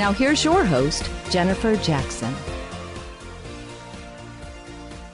Now, here's your host, Jennifer Jackson.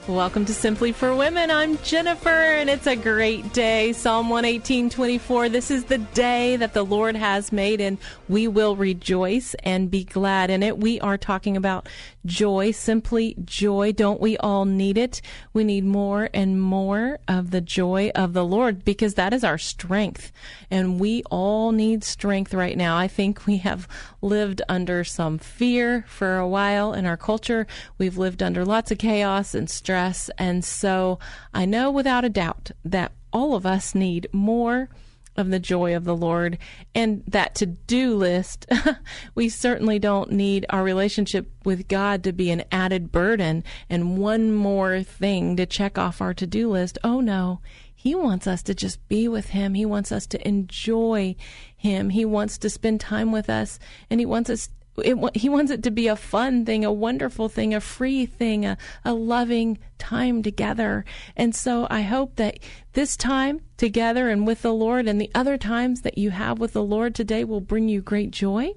Welcome to Simply for Women. I'm Jennifer, and it's a great day. Psalm 118 24. This is the day that the Lord has made, and we will rejoice and be glad in it. We are talking about joy, simply joy. Don't we all need it? We need more and more of the joy of the Lord because that is our strength. And we all need strength right now. I think we have lived under some fear for a while in our culture. We've lived under lots of chaos and stress. And so I know without a doubt that all of us need more of the joy of the Lord and that to do list. we certainly don't need our relationship with God to be an added burden and one more thing to check off our to do list. Oh no. He wants us to just be with Him. He wants us to enjoy Him. He wants to spend time with us and He wants us it, he wants it to be a fun thing, a wonderful thing, a free thing, a, a loving time together. And so I hope that this time together and with the Lord and the other times that you have with the Lord today will bring you great joy.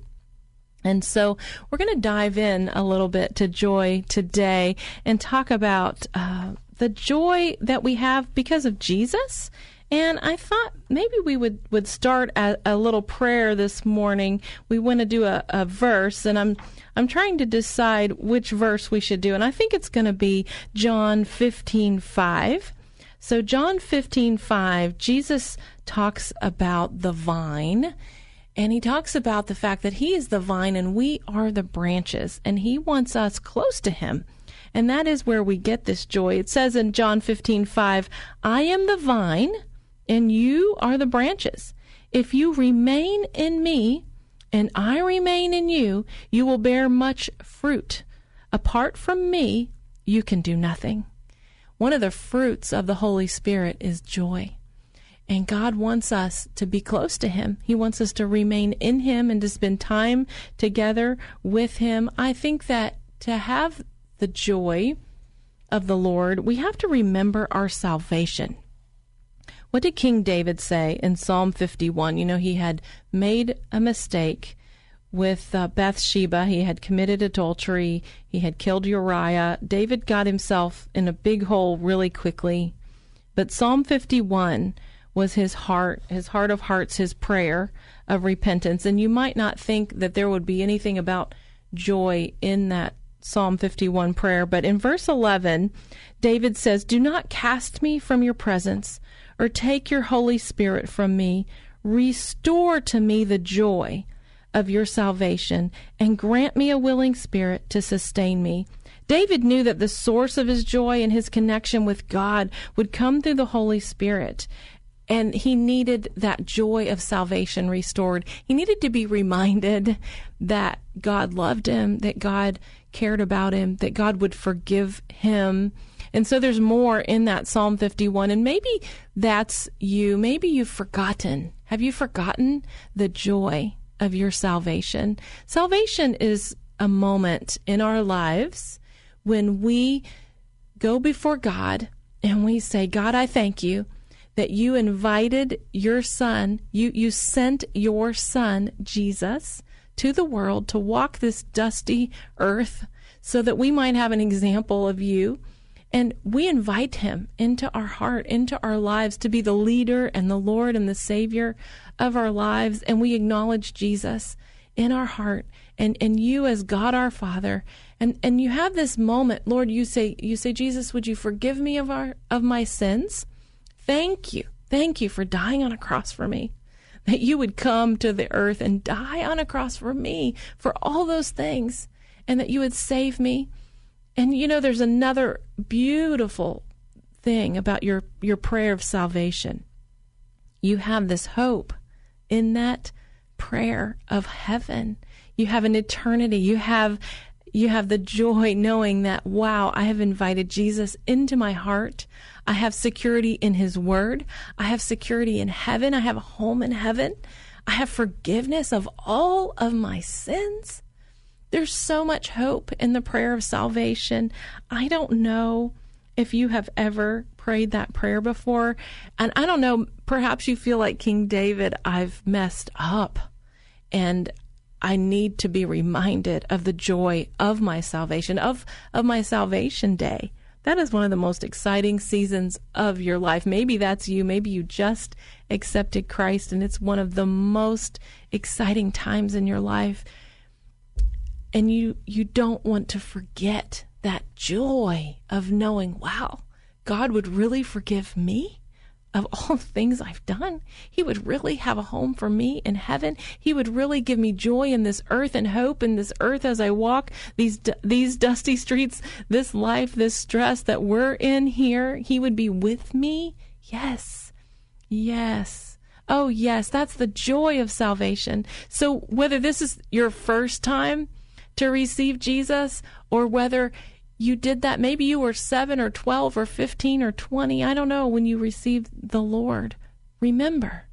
And so we're going to dive in a little bit to joy today and talk about uh, the joy that we have because of Jesus and I thought maybe we would, would start a, a little prayer this morning. We want to do a, a verse, and I'm I'm trying to decide which verse we should do, and I think it's going to be John fifteen five. So John fifteen five, Jesus talks about the vine. And he talks about the fact that he is the vine and we are the branches, and he wants us close to him. And that is where we get this joy. It says in John 15, 5, I am the vine, and you are the branches. If you remain in me, and I remain in you, you will bear much fruit. Apart from me, you can do nothing. One of the fruits of the Holy Spirit is joy. And God wants us to be close to Him. He wants us to remain in Him and to spend time together with Him. I think that to have the joy of the Lord, we have to remember our salvation. What did King David say in Psalm 51? You know, he had made a mistake with uh, Bathsheba. He had committed adultery. He had killed Uriah. David got himself in a big hole really quickly. But Psalm 51 was his heart, his heart of hearts, his prayer of repentance. And you might not think that there would be anything about joy in that Psalm 51 prayer. But in verse 11, David says, Do not cast me from your presence or take your Holy Spirit from me. Restore to me the joy of your salvation and grant me a willing spirit to sustain me. David knew that the source of his joy and his connection with God would come through the Holy Spirit. And he needed that joy of salvation restored. He needed to be reminded that God loved him, that God cared about him, that God would forgive him, and so there's more in that Psalm 51. And maybe that's you. Maybe you've forgotten. Have you forgotten the joy of your salvation? Salvation is a moment in our lives when we go before God and we say, God, I thank you that you invited your son, you, you sent your son, Jesus, to the world to walk this dusty earth so that we might have an example of you and we invite him into our heart, into our lives to be the leader and the Lord and the Savior of our lives. And we acknowledge Jesus in our heart and, and you as God our Father. And, and you have this moment, Lord, you say, you say, Jesus, would you forgive me of our, of my sins? Thank you. Thank you for dying on a cross for me. That you would come to the earth and die on a cross for me, for all those things, and that you would save me. And you know, there's another beautiful thing about your, your prayer of salvation. You have this hope in that prayer of heaven. You have an eternity. You have you have the joy knowing that wow, I have invited Jesus into my heart. I have security in his word. I have security in heaven. I have a home in heaven. I have forgiveness of all of my sins. There's so much hope in the prayer of salvation. I don't know if you have ever prayed that prayer before. And I don't know, perhaps you feel like King David, I've messed up and I need to be reminded of the joy of my salvation, of, of my salvation day. That is one of the most exciting seasons of your life. Maybe that's you. Maybe you just accepted Christ and it's one of the most exciting times in your life. And you, you don't want to forget that joy of knowing, wow, God would really forgive me of all the things I've done. He would really have a home for me in heaven. He would really give me joy in this earth and hope in this earth as I walk these these dusty streets, this life, this stress that we're in here. He would be with me. Yes. Yes. Oh, yes, that's the joy of salvation. So whether this is your first time to receive Jesus or whether you did that. Maybe you were seven or 12 or 15 or 20. I don't know when you received the Lord. Remember.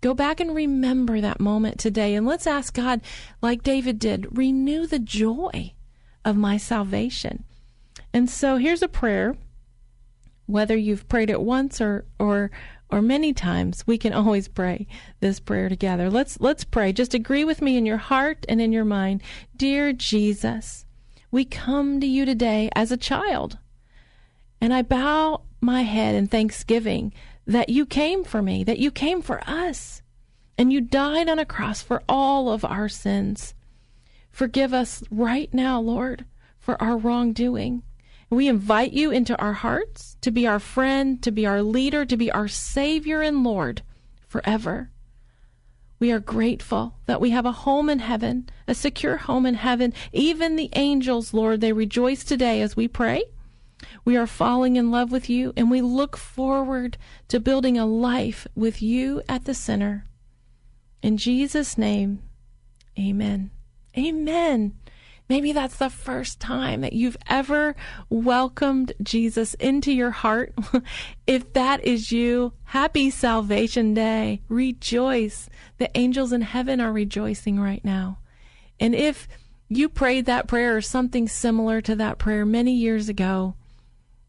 Go back and remember that moment today. And let's ask God, like David did, renew the joy of my salvation. And so here's a prayer. Whether you've prayed it once or, or, or many times, we can always pray this prayer together. Let's, let's pray. Just agree with me in your heart and in your mind. Dear Jesus, we come to you today as a child. And I bow my head in thanksgiving that you came for me, that you came for us, and you died on a cross for all of our sins. Forgive us right now, Lord, for our wrongdoing. We invite you into our hearts to be our friend, to be our leader, to be our Savior and Lord forever. We are grateful that we have a home in heaven, a secure home in heaven. Even the angels, Lord, they rejoice today as we pray. We are falling in love with you, and we look forward to building a life with you at the center. In Jesus' name, amen. Amen. Maybe that's the first time that you've ever welcomed Jesus into your heart. if that is you, happy Salvation Day. Rejoice. The angels in heaven are rejoicing right now. And if you prayed that prayer or something similar to that prayer many years ago,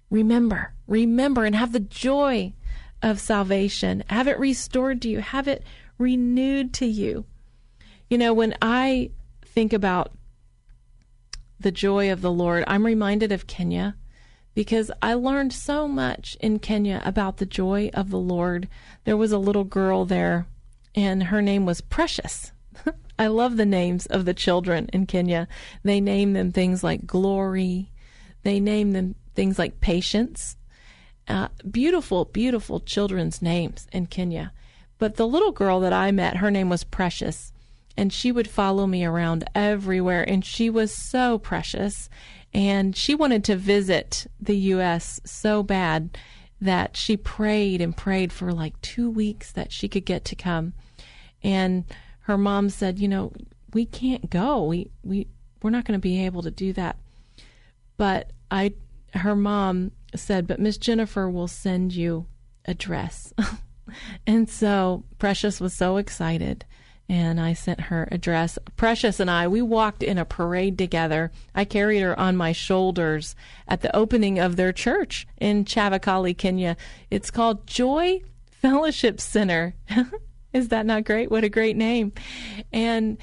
remember, remember, and have the joy of salvation. Have it restored to you, have it renewed to you. You know, when I think about the joy of the Lord, I'm reminded of Kenya because I learned so much in Kenya about the joy of the Lord. There was a little girl there, and her name was Precious. I love the names of the children in Kenya. They name them things like glory, they name them things like patience. Uh, beautiful, beautiful children's names in Kenya. But the little girl that I met, her name was Precious and she would follow me around everywhere and she was so precious. And she wanted to visit the US so bad that she prayed and prayed for like 2 weeks that she could get to come. And her mom said you know we can't go. We we we're not going to be able to do that. But i her mom said but miss jennifer will send you a dress. And so precious was so excited and I sent her a dress. Precious and I, we walked in a parade together. I carried her on my shoulders at the opening of their church in Chavakali, Kenya. It's called Joy Fellowship Center. Is that not great? What a great name. And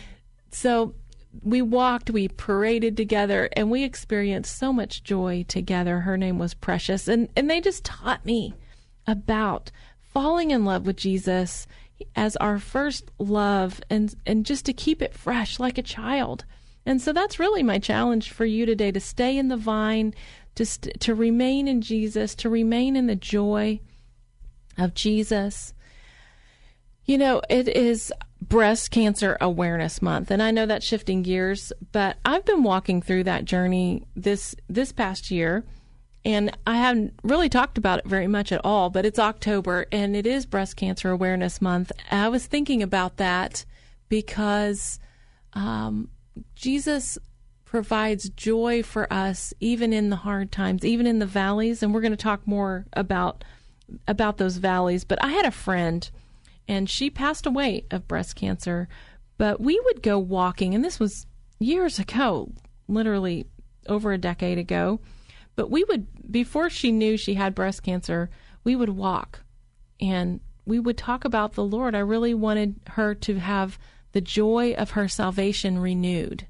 so we walked, we paraded together, and we experienced so much joy together. Her name was Precious. And, and they just taught me about falling in love with Jesus as our first love and and just to keep it fresh like a child. And so that's really my challenge for you today to stay in the vine, to st- to remain in Jesus, to remain in the joy of Jesus. You know, it is breast cancer awareness month and I know that's shifting gears, but I've been walking through that journey this this past year and I haven't really talked about it very much at all, but it's October and it is breast cancer awareness month. I was thinking about that because um, Jesus provides joy for us even in the hard times, even in the valleys, and we're going to talk more about about those valleys. But I had a friend and she passed away of breast cancer, but we would go walking and this was years ago, literally over a decade ago but we would, before she knew she had breast cancer, we would walk and we would talk about the Lord. I really wanted her to have the joy of her salvation renewed.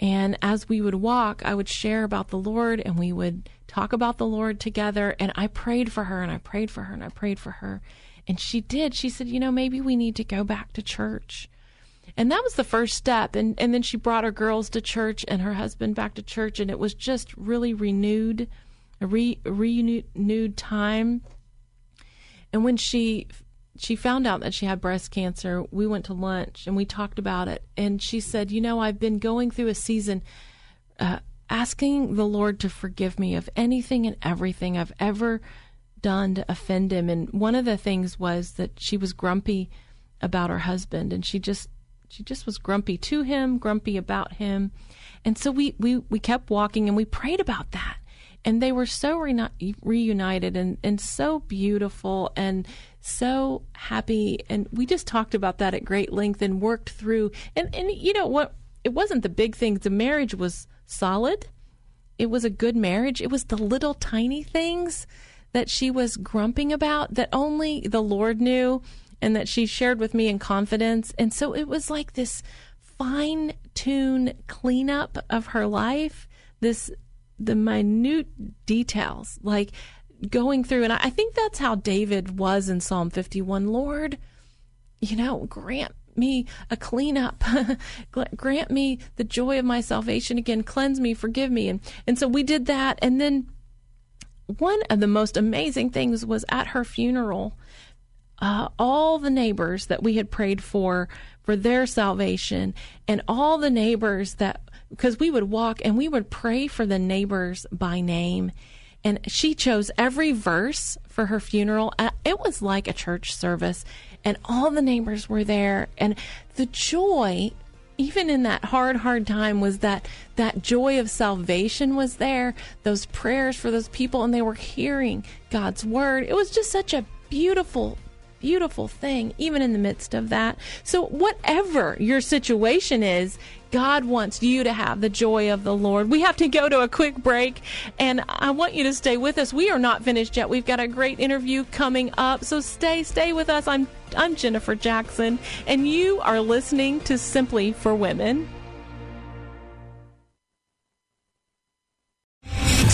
And as we would walk, I would share about the Lord and we would talk about the Lord together. And I prayed for her and I prayed for her and I prayed for her. And she did. She said, You know, maybe we need to go back to church. And that was the first step. And, and then she brought her girls to church and her husband back to church. And it was just really renewed, a re, renewed time. And when she she found out that she had breast cancer, we went to lunch and we talked about it. And she said, You know, I've been going through a season uh, asking the Lord to forgive me of anything and everything I've ever done to offend him. And one of the things was that she was grumpy about her husband and she just she just was grumpy to him, grumpy about him. And so we, we, we kept walking and we prayed about that. And they were so re- reunited and, and so beautiful and so happy. And we just talked about that at great length and worked through. And, and you know what? It wasn't the big things. The marriage was solid. It was a good marriage. It was the little tiny things that she was grumping about that only the Lord knew and that she shared with me in confidence. And so it was like this fine tune cleanup of her life, this, the minute details, like going through. And I think that's how David was in Psalm 51. Lord, you know, grant me a cleanup. grant me the joy of my salvation again. Cleanse me, forgive me. And, and so we did that. And then one of the most amazing things was at her funeral uh, all the neighbors that we had prayed for for their salvation and all the neighbors that because we would walk and we would pray for the neighbors by name. And she chose every verse for her funeral. Uh, it was like a church service and all the neighbors were there. And the joy even in that hard hard time was that that joy of salvation was there. Those prayers for those people and they were hearing God's word. It was just such a beautiful beautiful thing, even in the midst of that. So, whatever your situation is, God wants you to have the joy of the Lord. We have to go to a quick break, and I want you to stay with us. We are not finished yet. We've got a great interview coming up, so stay, stay with us. I'm I'm Jennifer Jackson, and you are listening to Simply for Women.